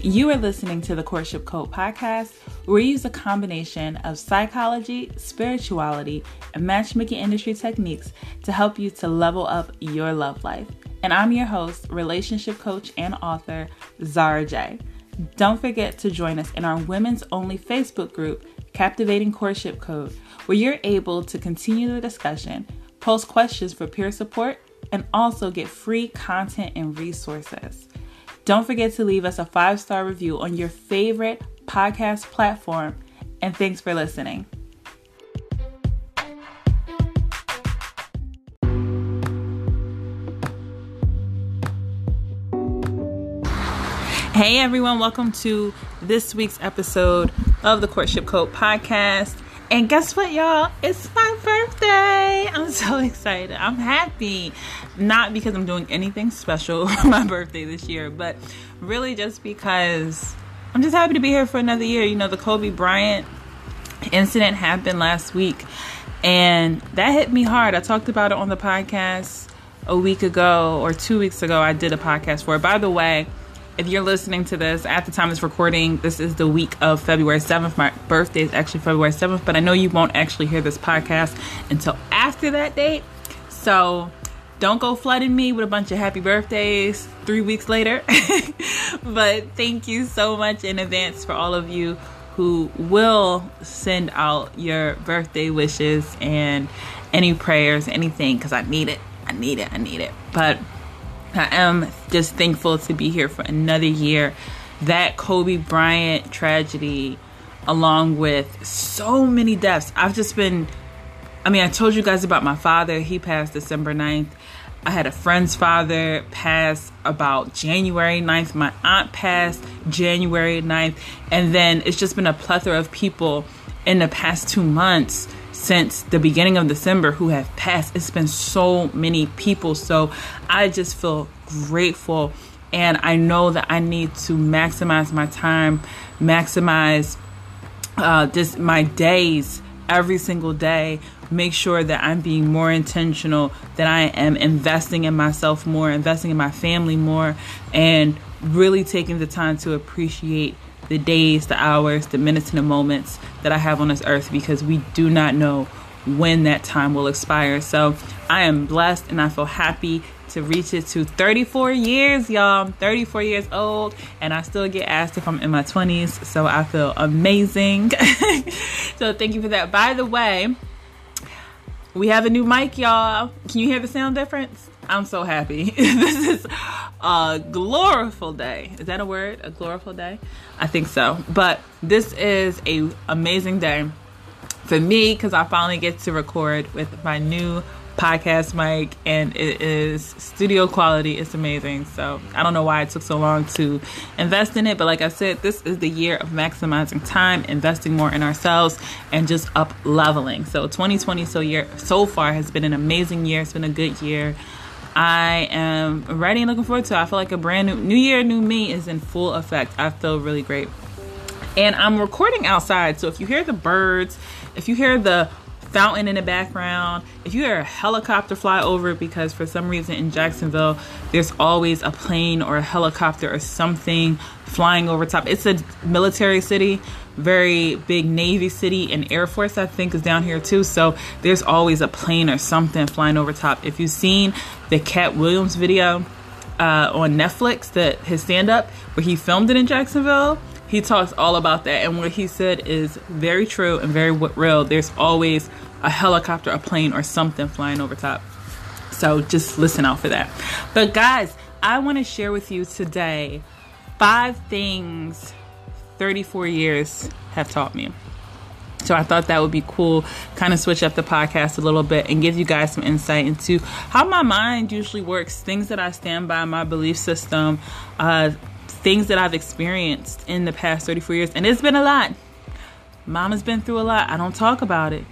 You are listening to the Courtship Code podcast, where we use a combination of psychology, spirituality, and matchmaking industry techniques to help you to level up your love life. And I'm your host, relationship coach, and author, Zara J. Don't forget to join us in our women's only Facebook group, Captivating Courtship Code, where you're able to continue the discussion, post questions for peer support, and also get free content and resources. Don't forget to leave us a five star review on your favorite podcast platform. And thanks for listening. Hey everyone, welcome to this week's episode of the Courtship Code podcast. And guess what, y'all? It's my birthday. I'm so excited. I'm happy. Not because I'm doing anything special for my birthday this year, but really just because I'm just happy to be here for another year. You know, the Kobe Bryant incident happened last week, and that hit me hard. I talked about it on the podcast a week ago or two weeks ago. I did a podcast for it. By the way, if you're listening to this at the time of this recording, this is the week of February 7th. My birthday is actually February 7th, but I know you won't actually hear this podcast until after that date. So don't go flooding me with a bunch of happy birthdays three weeks later. but thank you so much in advance for all of you who will send out your birthday wishes and any prayers, anything, because I need it. I need it. I need it. But I am just thankful to be here for another year. That Kobe Bryant tragedy, along with so many deaths. I've just been, I mean, I told you guys about my father. He passed December 9th. I had a friend's father pass about January 9th. My aunt passed January 9th. And then it's just been a plethora of people in the past two months since the beginning of December who have passed. It's been so many people. So I just feel grateful. And I know that I need to maximize my time, maximize uh, just my days every single day. Make sure that I'm being more intentional, that I am investing in myself more, investing in my family more, and really taking the time to appreciate the days, the hours, the minutes, and the moments that I have on this earth because we do not know when that time will expire. So I am blessed and I feel happy to reach it to 34 years, y'all. I'm 34 years old and I still get asked if I'm in my 20s. So I feel amazing. so thank you for that. By the way, we have a new mic, y'all. Can you hear the sound difference? I'm so happy. this is a gloriful day. Is that a word? A gloriful day? I think so. But this is a amazing day for me because I finally get to record with my new podcast mic and it is studio quality it's amazing so i don't know why it took so long to invest in it but like i said this is the year of maximizing time investing more in ourselves and just up leveling so 2020 so year so far has been an amazing year it's been a good year I am ready and looking forward to it. I feel like a brand new new year, new me is in full effect. I feel really great. And I'm recording outside, so if you hear the birds, if you hear the fountain in the background, if you hear a helicopter fly over because for some reason in Jacksonville there's always a plane or a helicopter or something flying over top. It's a military city, very big Navy city, and Air Force I think is down here too. So there's always a plane or something flying over top. If you've seen the Katt Williams video uh, on Netflix, that his stand up where he filmed it in Jacksonville he talks all about that. And what he said is very true and very real. There's always a helicopter, a plane, or something flying over top. So just listen out for that. But guys, I want to share with you today five things 34 years have taught me. So I thought that would be cool, kind of switch up the podcast a little bit and give you guys some insight into how my mind usually works, things that I stand by, my belief system, uh, things that I've experienced in the past 34 years. And it's been a lot. Mama's been through a lot. I don't talk about it.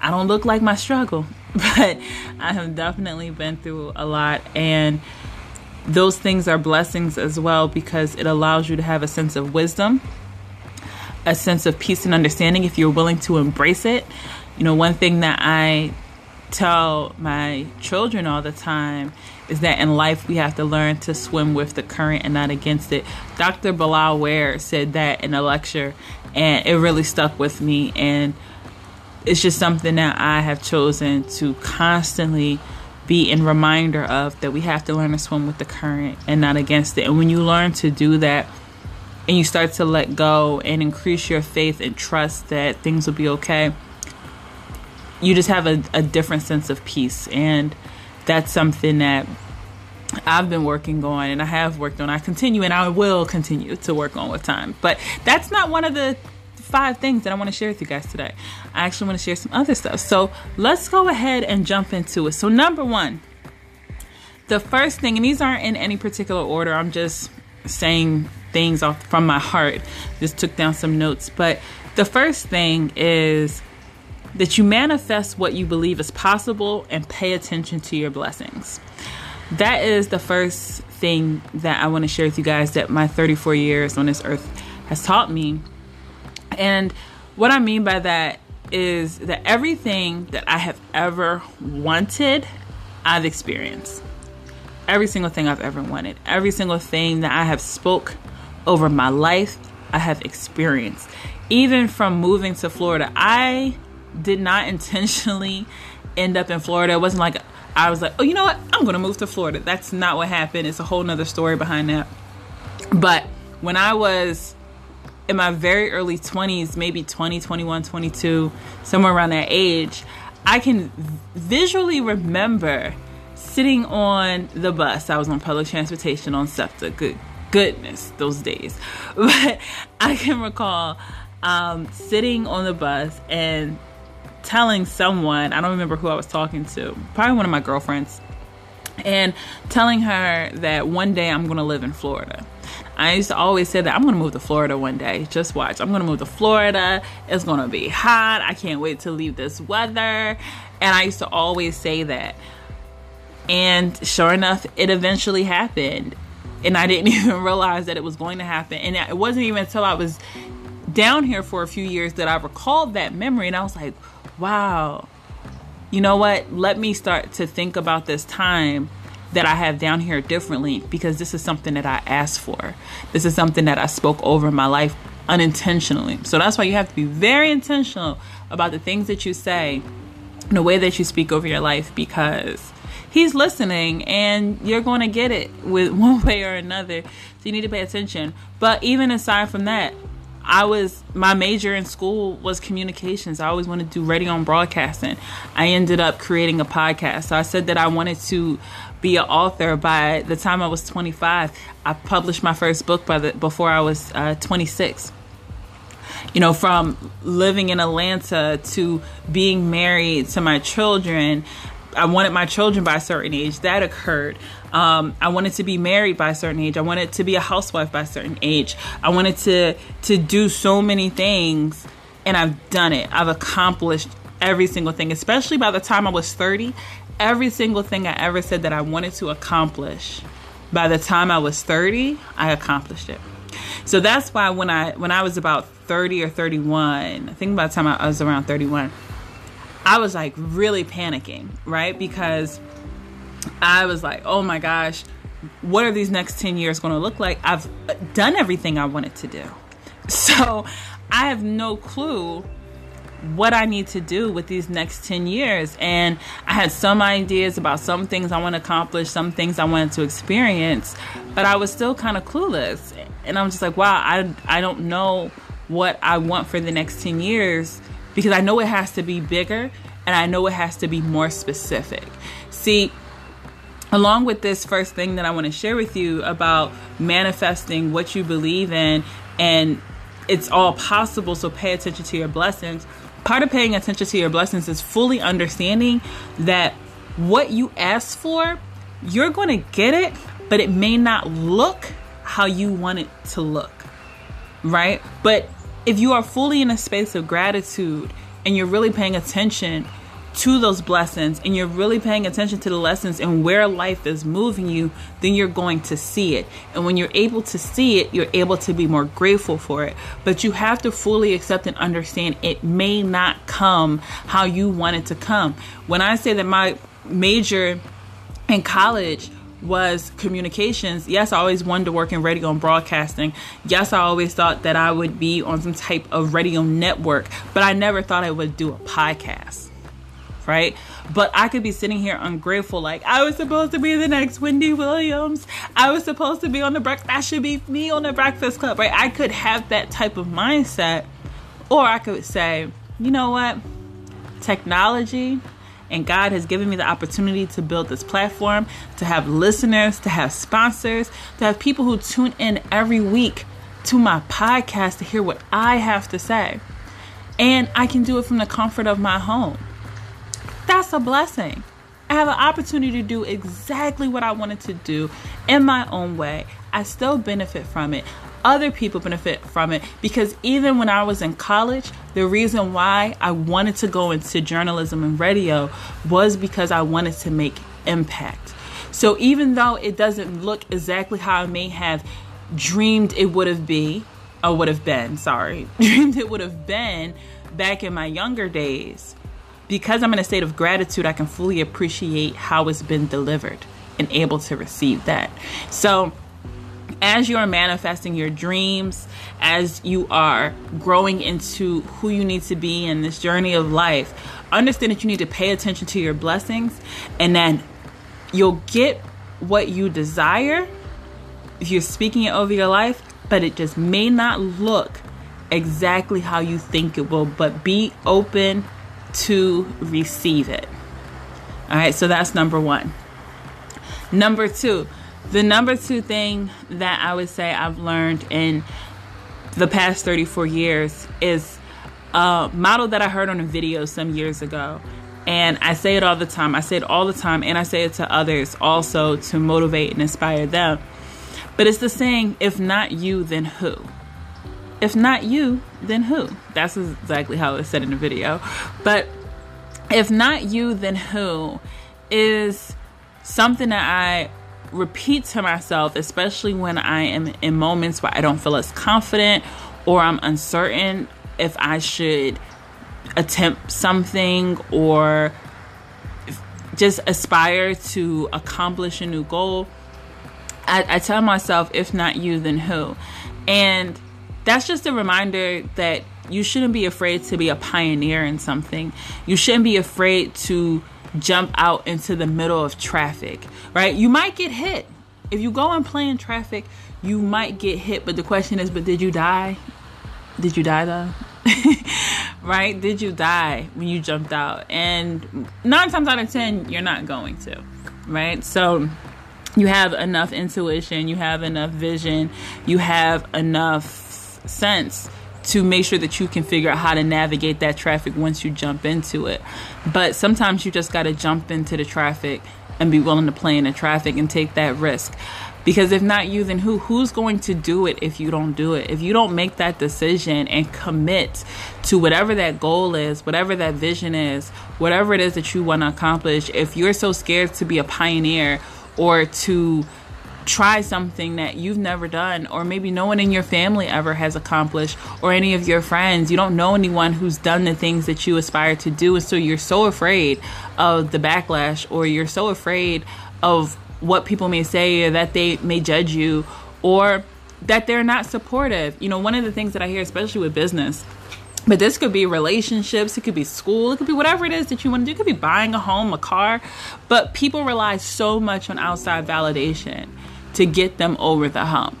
I don't look like my struggle, but I have definitely been through a lot. And those things are blessings as well because it allows you to have a sense of wisdom, a sense of peace and understanding if you're willing to embrace it. You know, one thing that I tell my children all the time is that in life we have to learn to swim with the current and not against it. Dr. Bilal Ware said that in a lecture, and it really stuck with me. And it's just something that I have chosen to constantly be in reminder of that we have to learn to swim with the current and not against it. And when you learn to do that and you start to let go and increase your faith and trust that things will be okay, you just have a, a different sense of peace. And that's something that I've been working on and I have worked on. I continue and I will continue to work on with time. But that's not one of the five things that I want to share with you guys today. I actually want to share some other stuff. So let's go ahead and jump into it. So, number one, the first thing, and these aren't in any particular order, I'm just saying things off from my heart. Just took down some notes. But the first thing is that you manifest what you believe is possible and pay attention to your blessings. That is the first thing that I want to share with you guys that my 34 years on this earth has taught me. And what I mean by that is that everything that I have ever wanted, I've experienced. Every single thing I've ever wanted, every single thing that I have spoke over my life, I have experienced. Even from moving to Florida, I did not intentionally end up in Florida. It wasn't like I was like, oh, you know what? I'm going to move to Florida. That's not what happened. It's a whole nother story behind that. But when I was in my very early 20s, maybe 20, 21, 22, somewhere around that age, I can visually remember sitting on the bus. I was on public transportation on SEPTA. Good goodness, those days. But I can recall um, sitting on the bus and telling someone, I don't remember who I was talking to, probably one of my girlfriends, and telling her that one day I'm going to live in Florida. I used to always say that I'm to move to Florida one day. Just watch. I'm to move to Florida. It's to be hot. I can't wait to leave this weather. And I used to always say that. And sure enough, it eventually happened. And I didn't even realize that it was going to happen. And it wasn't even until I was down here for a few years that I recalled that memory. And I was like, wow, you know what? Let me start to think about this time that I have down here differently because this is something that I asked for. This is something that I spoke over in my life unintentionally. So that's why you have to be very intentional about the things that you say the way that you speak over your life because he's listening and you're going to get it with one way or another. So you need to pay attention. But even aside from that, I was my major in school was communications. I always wanted to do radio and broadcasting. I ended up creating a podcast. So I said that I wanted to be an author by the time I was 25. I published my first book by the before I was uh, 26. You know, from living in Atlanta to being married to my children, I wanted my children by a certain age. That occurred. Um, I wanted to be married by a certain age. I wanted to be a housewife by a certain age. I wanted to to do so many things, and I've done it. I've accomplished every single thing. Especially by the time I was thirty, every single thing I ever said that I wanted to accomplish. By the time I was thirty, I accomplished it. So that's why when I when I was about thirty or thirty one, I think by the time I was around thirty one, I was like really panicking, right? Because I was like, oh my gosh, what are these next 10 years going to look like? I've done everything I wanted to do. So I have no clue what I need to do with these next 10 years. And I had some ideas about some things I want to accomplish, some things I wanted to experience, but I was still kind of clueless. And I'm just like, wow, I, I don't know what I want for the next 10 years because I know it has to be bigger and I know it has to be more specific. See, along with this first thing that I want to share with you about manifesting what you believe in, and it's all possible, so pay attention to your blessings. Part of paying attention to your blessings is fully understanding that what you ask for, you're going to get it, but it may not look how you want it to look, right? But if you are fully in a space of gratitude and you're really paying attention to those blessings and you're really paying attention to the lessons and where life is moving you, then you're going to see it. And when you're able to see it, you're able to be more grateful for it. But you have to fully accept and understand it may not come how you want it to come. When I say that my major in college was communications. Yes, I always wanted to work in radio and broadcasting. Yes, I always thought that I would be on some type of radio network, but I never thought I would do a podcast right? But I could be sitting here ungrateful, like I was supposed to be the next Wendy Williams. I was supposed to be on the breakfast. That should be me on the Breakfast Club, right? I could have that type of mindset, or I could say, you know what, technology. And God has given me the opportunity to build this platform, to have listeners, to have sponsors, to have people who tune in every week to my podcast to hear what I have to say. And I can do it from the comfort of my home. A blessing. I have an opportunity to do exactly what I wanted to do in my own way. I still benefit from it. Other people benefit from it because even when I was in college, the reason why I wanted to go into journalism and radio was because I wanted to make impact. So even though it doesn't look exactly how I may have dreamed it would have been, or would have been, sorry, dreamed it would have been back in my younger days, because I'm in a state of gratitude, I can fully appreciate how it's been delivered and able to receive that. So, as you are manifesting your dreams, as you are growing into who you need to be in this journey of life, understand that you need to pay attention to your blessings and then you'll get what you desire if you're speaking it over your life, but it just may not look exactly how you think it will. But be open to receive it. All right, so that's number one. Number two, the number two thing that I would say I've learned in the past 34 years is a model that I heard on a video some years ago. And I say it all the time. I say it all the time, and I say it to others also to motivate and inspire them. But it's the saying, if not you, then who? If not you, then who? That's exactly how it's said in the video. But if not you, then who is something that I repeat to myself, especially when I am in moments where I don't feel as confident or I'm uncertain if I should attempt something or just aspire to accomplish a new goal. I, I tell myself, if not you, then who? And that's just a reminder that you shouldn't be afraid to be a pioneer in something. You shouldn't be afraid to jump out into the middle of traffic, right? You might get hit. If you go and play in traffic, you might get hit, but the question is, but did you die? Did you die though? right? Did you die when you jumped out? And nine times out of ten, you're not going to, right? So you have enough intuition, you have enough vision, you have enough sense to make sure that you can figure out how to navigate that traffic once you jump into it. But sometimes you just got to jump into the traffic and be willing to play in the traffic and take that risk. Because if not you, then who? Who's going to do it if you don't do it? If you don't make that decision and commit to whatever that goal is, whatever that vision is, whatever it is that you want to accomplish, if you're so scared to be a pioneer or to try something that you've never done or maybe no one in your family ever has accomplished or any of your friends. You don't know anyone who's done the things that you aspire to do and so you're so afraid of the backlash or you're so afraid of what people may say or that they may judge you or that they're not supportive. You know one of the things that i hear especially with business but this could be relationships, it could be school, it could be whatever it is that you want to do. It could be buying a home, a car. But people rely so much on outside validation to get them over the hump.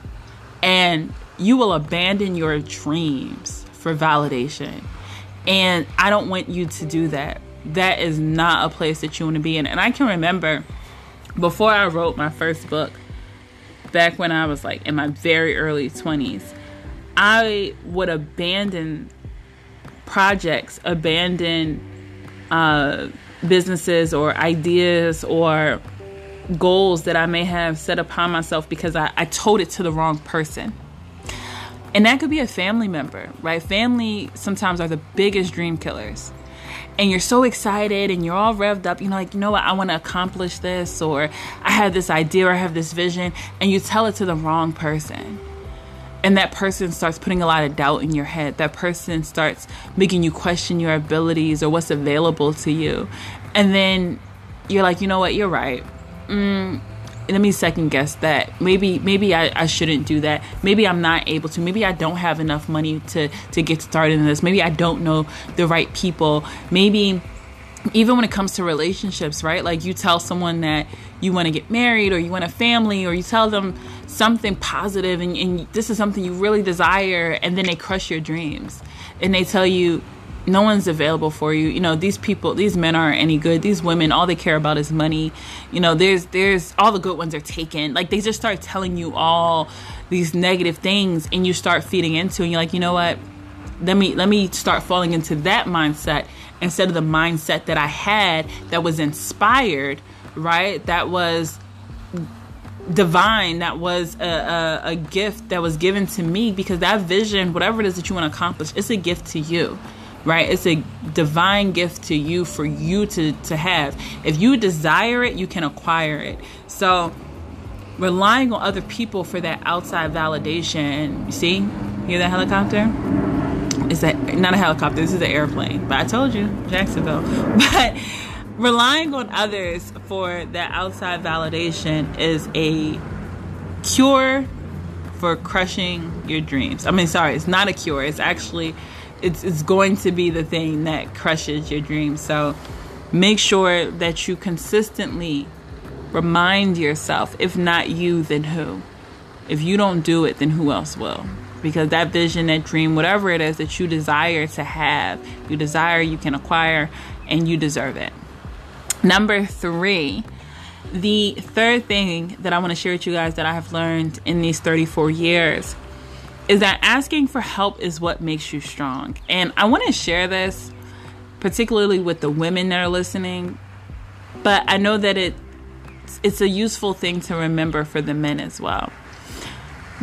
And you will abandon your dreams for validation. And I don't want you to do that. That is not a place that you want to be in. And I can remember before I wrote my first book, back when I was like in my very early 20s, I would abandon projects, abandon uh, businesses or ideas or goals that I may have set upon myself because I, I told it to the wrong person. And that could be a family member, right? Family sometimes are the biggest dream killers. and you're so excited and you're all revved up, you know, like, you know what, I want to accomplish this, or I have this idea, or I have this vision, and you tell it to the wrong person. And that person starts putting a lot of doubt in your head. That person starts making you question your abilities or what's available to you. And then you're like, you know what, you're right. Mm, let me second guess that. Maybe maybe I, I shouldn't do that. Maybe i'm not able to. Maybe i don't have enough money to to get started in this. Maybe i don't know the right people. Maybe even when it comes to relationships right? Like you tell someone that you want to get married or you want a family or you tell them something positive and, and this is something you really desire and then they crush your dreams. And they tell you no one's available for you. You know these people these men aren't any good. These women all they care about is money. You know there's there's all the good ones are taken. Like they just start telling you all these negative things and you start feeding into and you're like you know what? Let me let me start falling into that mindset instead of the mindset that I had that was inspired right? That was divine that was a, a, a gift that was given to me because that vision whatever it is that you want to accomplish it's a gift to you right? It's a divine gift to you for you to to have. If you desire it you can acquire it. So relying on other people for that outside validation. You see? Hear that helicopter? Is that not a helicopter this is an airplane but i told you jacksonville. But relying on others for that outside validation is a cure for crushing your dreams i mean sorry it's not a cure it's actually it's it's going to be the thing that crushes your dreams. So make sure that you consistently remind yourself, if not you, then who? If you don't do it, then who else will? Because that vision, that dream, whatever it is that you desire to have, you desire, you can acquire, and you deserve it. Number three, the third thing that I want to share with you guys that I have learned in these 34 years is that asking for help is what makes you strong. And I want to share this particularly with the women that are listening, but I know that it it's a useful thing to remember for the men as well.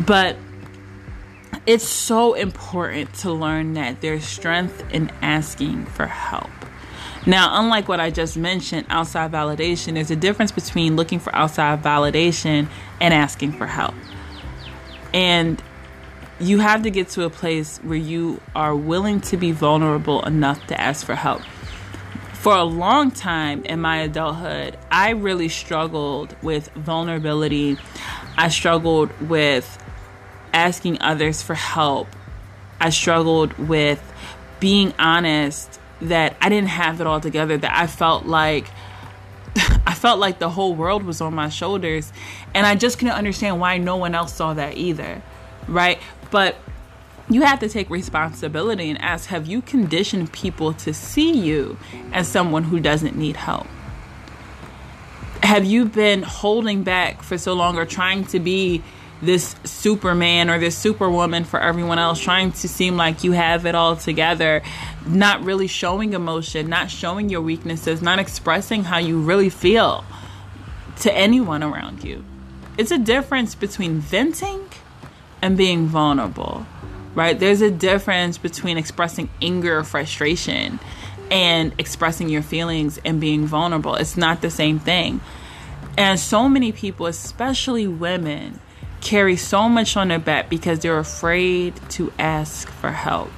But it's so important to learn that there's strength in asking for help. Now, unlike what I just mentioned, outside validation, there's a difference between looking for outside validation and asking for help. And you have to get to a place where you are willing to be vulnerable enough to ask for help. For a long time in my adulthood, I really struggled with vulnerability. I struggled with asking others for help. I struggled with being honest that I didn't have it all together, that I felt like I felt like the whole world was on my shoulders and I just couldn't understand why no one else saw that either. Right? But you have to take responsibility and ask have you conditioned people to see you as someone who doesn't need help? Have you been holding back for so long or trying to be this superman or this superwoman for everyone else, trying to seem like you have it all together, not really showing emotion, not showing your weaknesses, not expressing how you really feel to anyone around you? It's a difference between venting and being vulnerable, right? There's a difference between expressing anger or frustration and expressing your feelings and being vulnerable. It's not the same thing. And so many people, especially women, carry so much on their back because they're afraid to ask for help.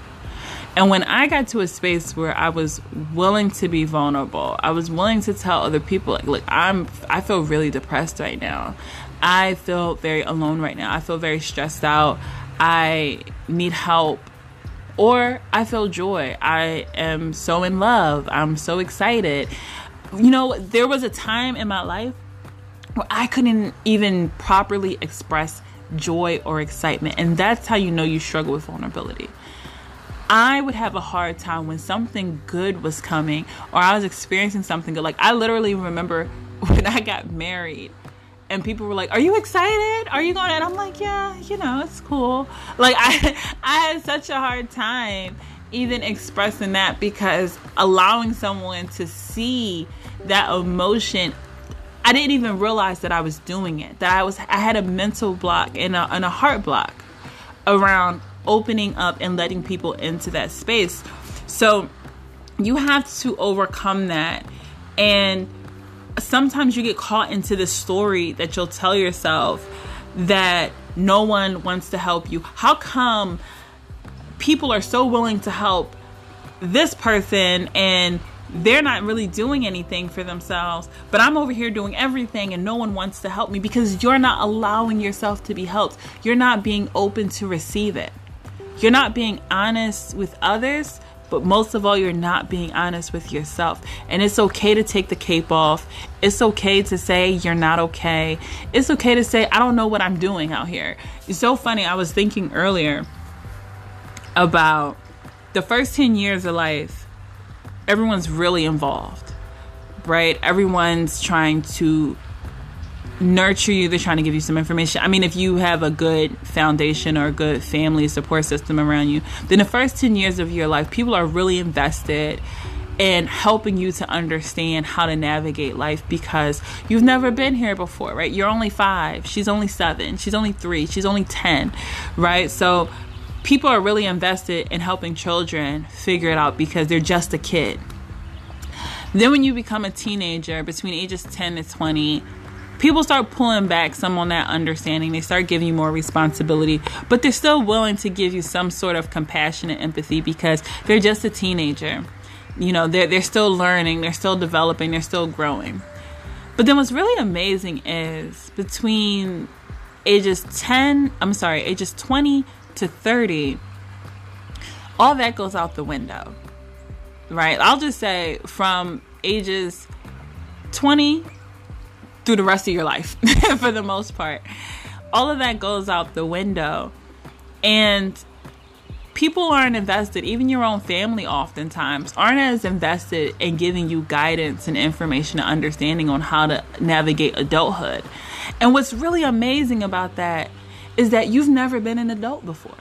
And when I got to a space where I was willing to be vulnerable, I was willing to tell other people like, look, I'm I feel really depressed right now. I feel very alone right now. I feel very stressed out. I need help. Or I feel joy. I am so in love. I'm so excited. You know, there was a time in my life where I couldn't even properly express joy or excitement. And that's how you know you struggle with vulnerability. I would have a hard time when something good was coming or I was experiencing something good. Like, I literally remember when I got married and people were like, "Are you excited? Are you going?" And I'm like, "Yeah, you know, it's cool." Like I I had such a hard time even expressing that because allowing someone to see that emotion I didn't even realize that I was doing it. That I was I had a mental block and a, and a heart block around opening up and letting people into that space. So you have to overcome that. And sometimes you get caught into this story that you'll tell yourself that no one wants to help you. How come people are so willing to help this person and they're not really doing anything for themselves, but I'm over here doing everything and no one wants to help me because you're not allowing yourself to be helped. You're not being open to receive it. You're not being honest with others, but most of all, you're not being honest with yourself. And it's okay to take the cape off. It's okay to say you're not okay. It's okay to say, I don't know what I'm doing out here. It's so funny. I was thinking earlier about the first 10 years of life everyone's really involved, right? Everyone's trying to nurture you. They're trying to give you some information. I mean, if you have a good foundation or a good family support system around you, then the first 10 years of your life, people are really invested in helping you to understand how to navigate life because you've never been here before, right? You're only five, she's only seven, she's only three, she's only 10, right? So people are really invested in helping children figure it out because they're just a kid. Then, when you become a teenager between ages 10 to 20, people start pulling back some on that understanding. They start giving you more responsibility, but they're still willing to give you some sort of compassion and empathy because they're just a teenager. You know, they're, they're still learning, they're still developing, they're still growing. But then what's really amazing is between ages 10, I'm sorry, ages 20 to 30, all that goes out the window, right? I'll just say from ages 20 through the rest of your life, for the most part, all of that goes out the window. And people aren't invested, even your own family oftentimes aren't as invested in giving you guidance and information and understanding on how to navigate adulthood. And what's really amazing about that is that you've never been an adult before.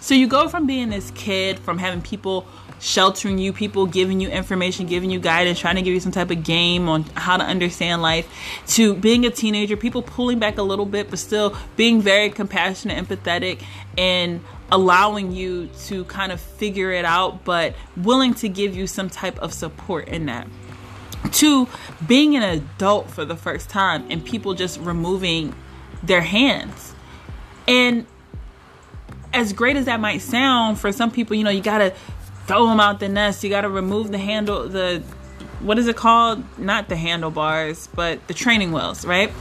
So you go from being this kid, from having people sheltering you, people giving you information, giving you guidance, trying to give you some type of game on how to understand life, to being a teenager, people pulling back a little bit, but still being very compassionate, empathetic, and allowing you to kind of figure it out, but willing to give you some type of support in that. To being an adult for the first time and people just removing their hands and as great as that might sound for some people, you know, you gotta throw them out the nest. You gotta remove the handle, the what is it called? Not the handlebars, but the training wheels, right?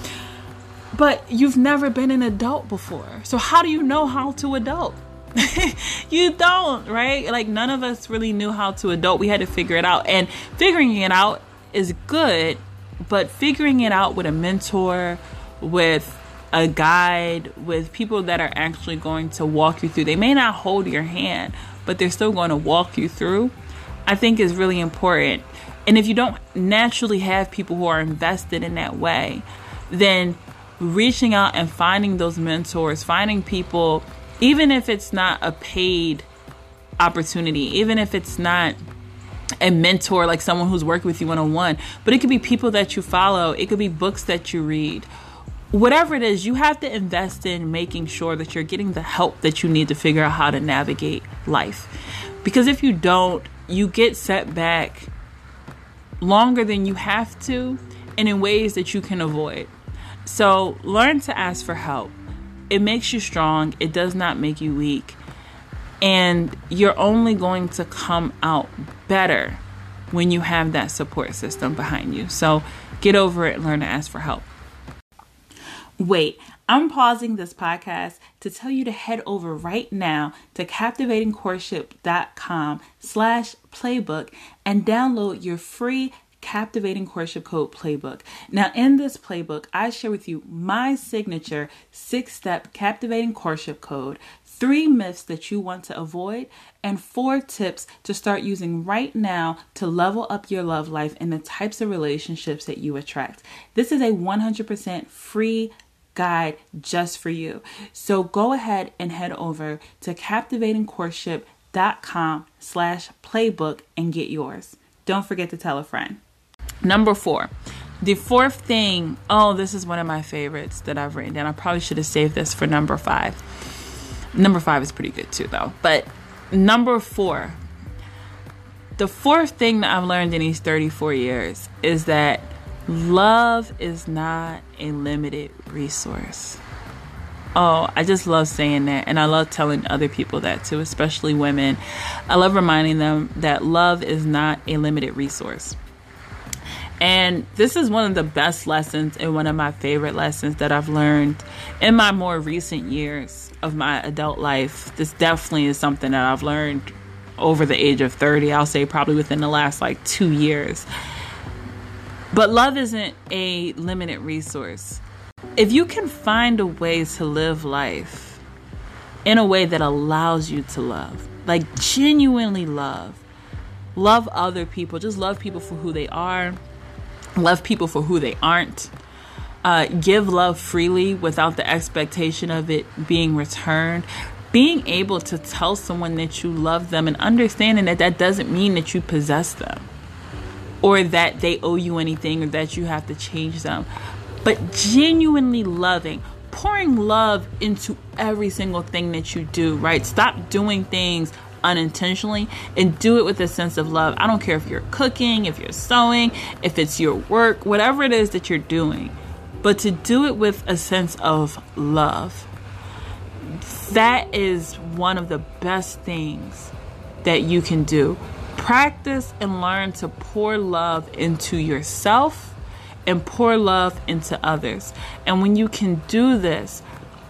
But you've never been an adult before. So how do you know how to adult? you don't, right? Like none of us really knew how to adult. We had to figure it out. And figuring it out is good, but figuring it out with a mentor, with a guide with people that are actually going to walk you through. They may not hold your hand, but they're still going to walk you through. I think is really important. And if you don't naturally have people who are invested in that way, then reaching out and finding those mentors, finding people, even if it's not a paid opportunity, even if it's not a mentor like someone who's working with you one on one, but it could be people that you follow, it could be books that you read, whatever it is, you have to invest in making sure that you're getting the help that you need to figure out how to navigate life. Because if you don't, you get set back longer than you have to and in ways that you can avoid. So learn to ask for help. It makes you strong, it does not make you weak. And you're only going to come out better when you have that support system behind you. So get over it learn to ask for help. Wait, I'm pausing this podcast to tell you to head over right now to captivatingcourtship.com slash playbook and download your free captivating courtship code playbook. Now, in this playbook, I share with you my signature six step captivating courtship code, three myths that you want to avoid, and four tips to start using right now to level up your love life and the types of relationships that you attract. This is a 100% free guide just for you. So go ahead and head over to captivatingcourtship.com slash playbook and get yours. Don't forget to tell a friend. Number four, the fourth thing, oh, this is one of my favorites that I've written down. I probably should have saved this for number five. Number five is pretty good too, though. But number four, the fourth thing that I've learned in these 34 years is that love is not a limited resource. Oh, I just love saying that. And I love telling other people that too, especially women. I love reminding them that love is not a limited resource. And this is one of the best lessons and one of my favorite lessons that I've learned in my more recent years of my adult life. This definitely is something that I've learned over the age of 30. I'll say probably within the last like two years. But love isn't a limited resource. If you can find a way to live life in a way that allows you to love, like genuinely love, love other people, just love people for who they are, love people for who they aren't, uh, give love freely without the expectation of it being returned. Being able to tell someone that you love them and understanding that that doesn't mean that you possess them or that they owe you anything or that you have to change them, but genuinely loving, pouring love into every single thing that you do, right? Stop doing things unintentionally and do it with a sense of love. I don't care if you're cooking, if you're sewing, if it's your work, whatever it is that you're doing, but to do it with a sense of love. That is one of the best things that you can do. Practice and learn to pour love into yourself and pour love into others. And when you can do this,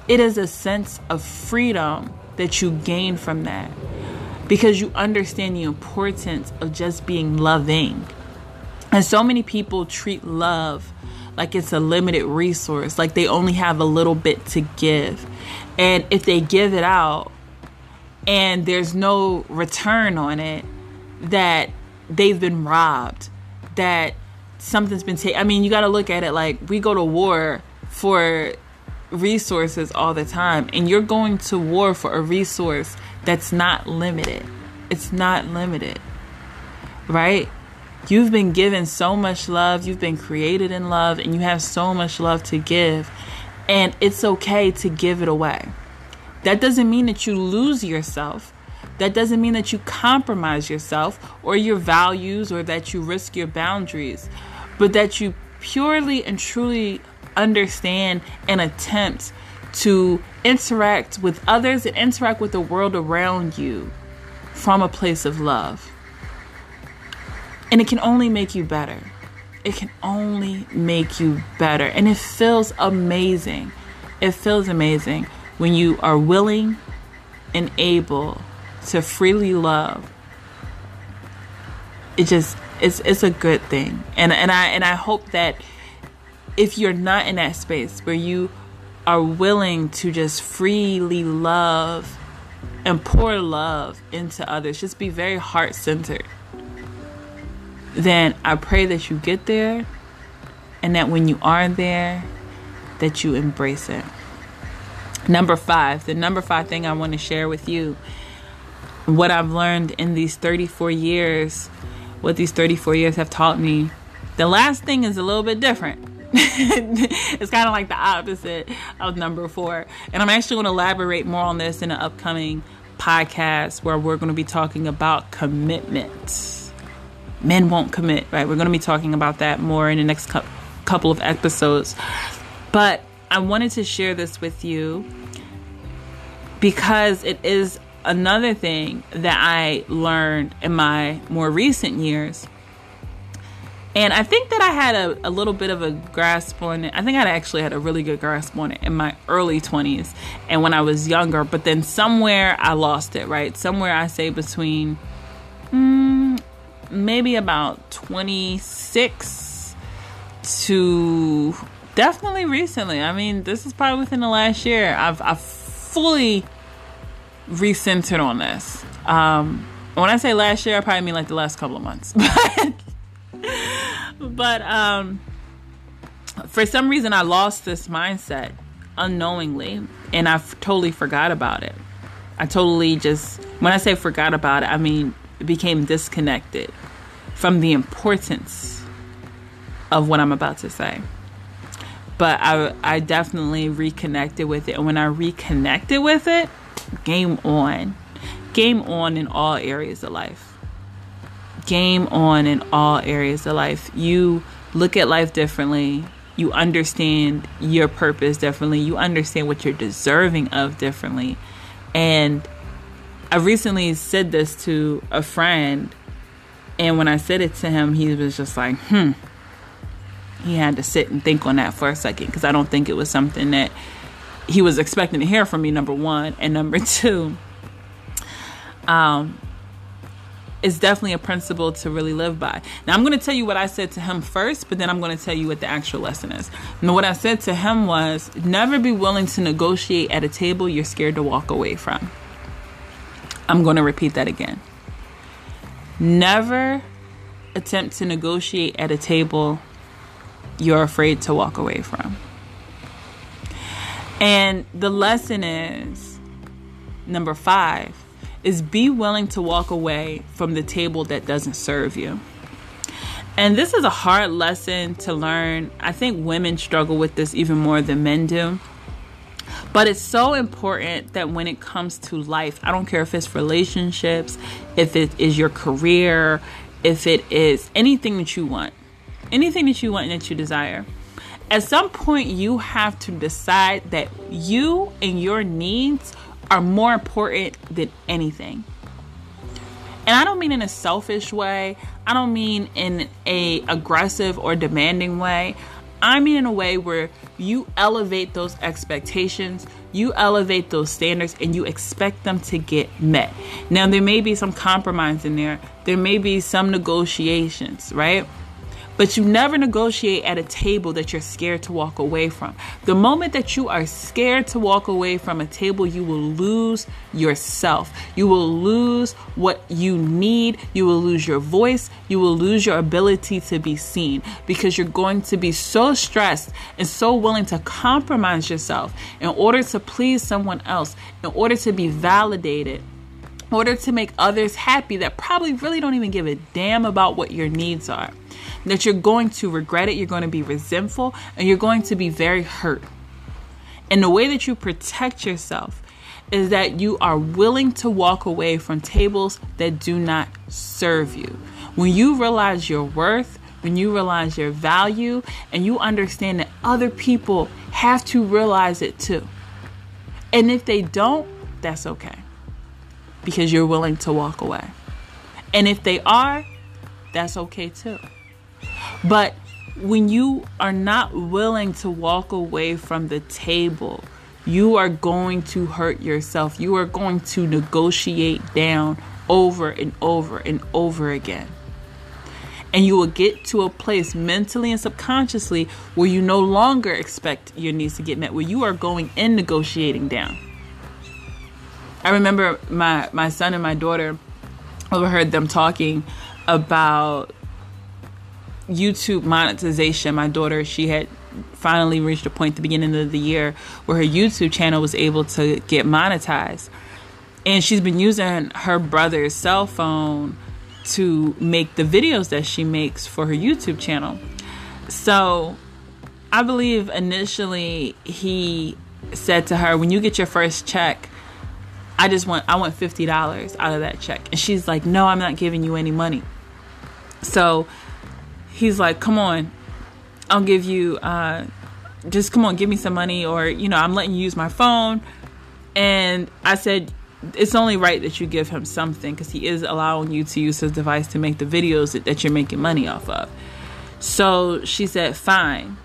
it is a sense of freedom that you gain from that because you understand the importance of just being loving. And so many people treat love like it's a limited resource, like they only have a little bit to give. And if they give it out and there's no return on it, that they've been robbed, that something's been taken. I mean, you got to look at it like we go to war for resources all the time, and you're going to war for a resource that's not limited. It's not limited, right? You've been given so much love, you've been created in love, and you have so much love to give, and it's okay to give it away. That doesn't mean that you lose yourself. That doesn't mean that you compromise yourself or your values or that you risk your boundaries, but that you purely and truly understand and attempt to interact with others and interact with the world around you from a place of love. And it can only make you better. It can only make you better. And it feels amazing. It feels amazing when you are willing and able to freely love. It just it's it's a good thing. And and I and I hope that if you're not in that space where you are willing to just freely love and pour love into others, just be very heart centered, then I pray that you get there and that when you are there, that you embrace it. Number five, the number five thing I want to share with you, what I've learned in these 34 years, what these 34 years have taught me. The last thing is a little bit different. it's kind of like the opposite of number four. And I'm actually going to elaborate more on this in an upcoming podcast where we're going to be talking about commitment. Men won't commit, right? We're going to be talking about that more in the next couple of episodes. But I wanted to share this with you because it is another thing that I learned in my more recent years and I think that I had a, a little bit of a grasp on it. I think I actually had a really good grasp on it in my early 20s and when I was younger. But then somewhere I lost it, right? Somewhere I say between mm, maybe about 26 to definitely recently. I mean, this is probably within the last year. I've, I've fully recentered on this. Um, when I say last year, I probably mean like the last couple of months. but um, for some reason, I lost this mindset unknowingly, and I totally forgot about it. I totally just, when I say forgot about it, I mean became disconnected from the importance of what I'm about to say. But I, I definitely reconnected with it. And when I reconnected with it, game on. Game on in all areas of life game on in all areas of life. You look at life differently. You understand your purpose differently. You understand what you're deserving of differently. And I recently said this to a friend, and when I said it to him, he was just like, hmm. He had to sit and think on that for a second because I don't think it was something that he was expecting to hear from me, number one. And number two, um, is definitely a principle to really live by. Now, I'm going to tell you what I said to him first, but then I'm going to tell you what the actual lesson is. And what I said to him was never be willing to negotiate at a table you're scared to walk away from. I'm going to repeat that again. Never attempt to negotiate at a table you're afraid to walk away from. And the lesson is number five is be willing to walk away from the table that doesn't serve you. And this is a hard lesson to learn. I think women struggle with this even more than men do. But it's so important that when it comes to life, I don't care if it's relationships, if it is your career, if it is anything that you want, anything that you want and that you desire. At some point, you have to decide that you and your needs are more important than anything. And I don't mean in a selfish way. I don't mean in a aggressive or demanding way. I mean in a way where you elevate those expectations, you elevate those standards, and you expect them to get met. Now, there may be some compromise in there, there may be some negotiations, right? But you never negotiate at a table that you're scared to walk away from. The moment that you are scared to walk away from a table, you will lose yourself. You will lose what you need. You will lose your voice. You will lose your ability to be seen because you're going to be so stressed and so willing to compromise yourself in order to please someone else, in order to be validated in order to make others happy that probably really don't even give a damn about what your needs are that you're going to regret it, you're going to be resentful, and you're going to be very hurt. And the way that you protect yourself is that you are willing to walk away from tables that do not serve you. When you realize your worth, when you realize your value, and you understand that other people have to realize it too. And if they don't, that's okay because you're willing to walk away. And if they are, that's okay too. But when you are not willing to walk away from the table, you are going to hurt yourself. You are going to negotiate down over and over and over again. And you will get to a place mentally and subconsciously where you no longer expect your needs to get met, where you are going in negotiating down. I remember my, my son and my daughter overheard them talking about YouTube monetization. My daughter, she had finally reached a point at the beginning of the year where her YouTube channel was able to get monetized. And she's been using her brother's cell phone to make the videos that she makes for her YouTube channel. So I believe initially he said to her, When you get your first check, I just want I want fifty dollars out of that check. And she's like, No, I'm not giving you any money. So he's like, come on, I'll give you, uh, just come on, give me some money, or, you know, I'm letting you use my phone. And I said, it's only right that you give him something because he is allowing you to use his device to make the videos that, that you're making money off of. So she said, fine,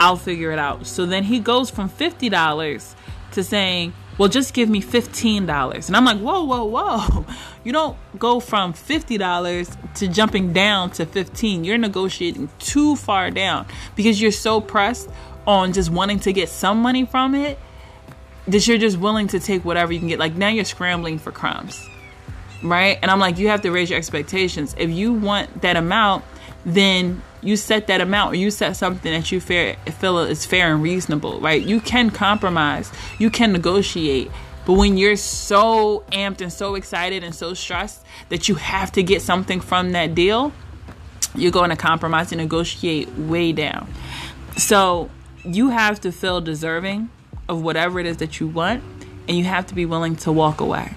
I'll figure it out. So then he goes from $50 to saying, well, just give me $15. And I'm like, whoa, whoa, whoa. You don't go from $50 to jumping down to 15. You're negotiating too far down because you're so pressed on just wanting to get some money from it that you're just willing to take whatever you can get. Like now you're scrambling for crumbs. Right? And I'm like, you have to raise your expectations. If you want that amount, then you set that amount or you set something that you fair, feel is fair and reasonable, right? You can compromise, you can negotiate. But when you're so amped and so excited and so stressed that you have to get something from that deal, you're going to compromise and negotiate way down. So you have to feel deserving of whatever it is that you want, and you have to be willing to walk away.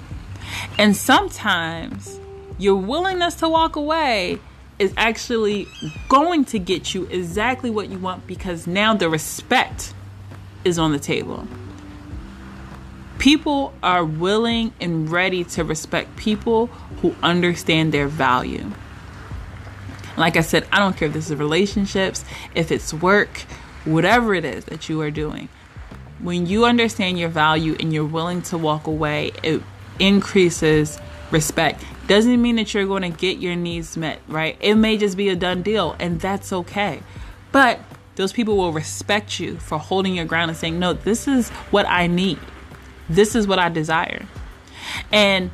And sometimes your willingness to walk away is actually going to get you exactly what you want because now the respect is on the table. People are willing and ready to respect people who understand their value. Like I said, I don't care if this is relationships, if it's work, whatever it is that you are doing. When you understand your value and you're willing to walk away, it increases respect. Doesn't mean that you're going to get your needs met, right? It may just be a done deal, and that's okay. But those people will respect you for holding your ground and saying, No, this is what I need. This is what I desire. And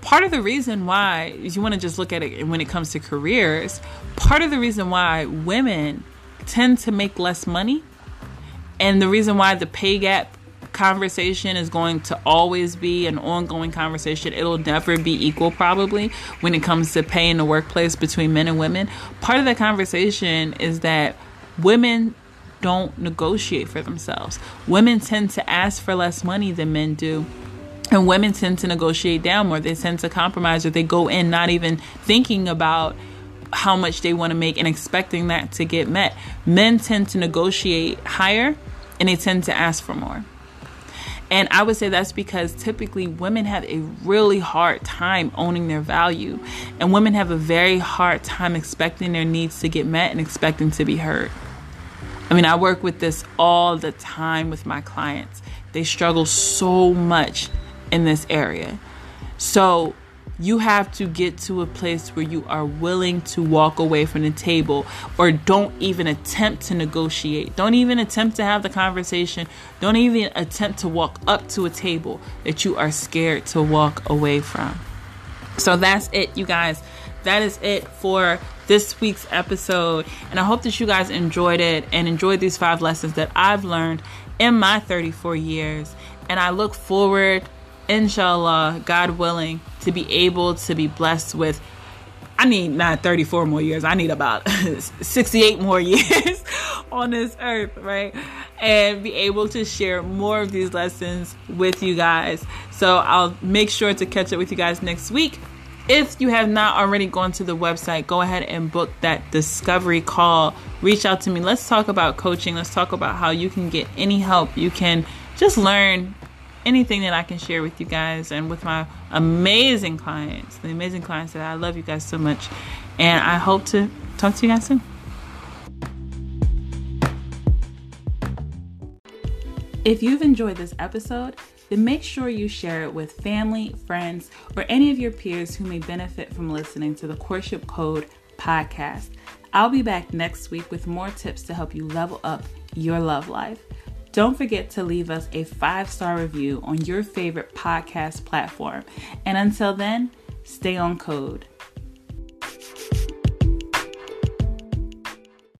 part of the reason why, if you want to just look at it when it comes to careers, part of the reason why women tend to make less money and the reason why the pay gap conversation is going to always be an ongoing conversation. It'll never be equal, probably, when it comes to pay in the workplace between men and women. Part of the conversation is that women don't negotiate for themselves. Women tend to ask for less money than men do. And women tend to negotiate down more. They tend to compromise or they go in not even thinking about how much they want to make and expecting that to get met. Men tend to negotiate higher and they tend to ask for more. And I would say that's because typically women have a really hard time owning their value. And women have a very hard time expecting their needs to get met and expecting to be heard. I mean, I work with this all the time with my clients. They struggle so much in this area. So, you have to get to a place where you are willing to walk away from the table or don't even attempt to negotiate. Don't even attempt to have the conversation. Don't even attempt to walk up to a table that you are scared to walk away from. So that's it, you guys. That is it for this week's episode. And I hope that you guys enjoyed it and enjoyed these five lessons that I've learned in my 34 years. And I look forward inshallah, God willing, to be able to be blessed with. I need not 34 more years. I need about 68 more years on this earth, right? And be able to share more of these lessons with you guys. So I'll make sure to catch up with you guys next week. If you have not already gone to the website, go ahead and book that discovery call. Reach out to me. Let's talk about coaching. Let's talk about how you can get any help you can just learn anything that I can share with you guys and with my amazing clients, the amazing clients that I love you guys so much. And I hope to talk to you guys soon. If you've enjoyed this episode, then make sure you share it with family, friends, or any of your peers who may benefit from listening to the Courtship Code podcast. I'll be back next week with more tips to help you level up your love life. Don't forget to leave us a five star review on your favorite podcast platform. And until then, stay on code.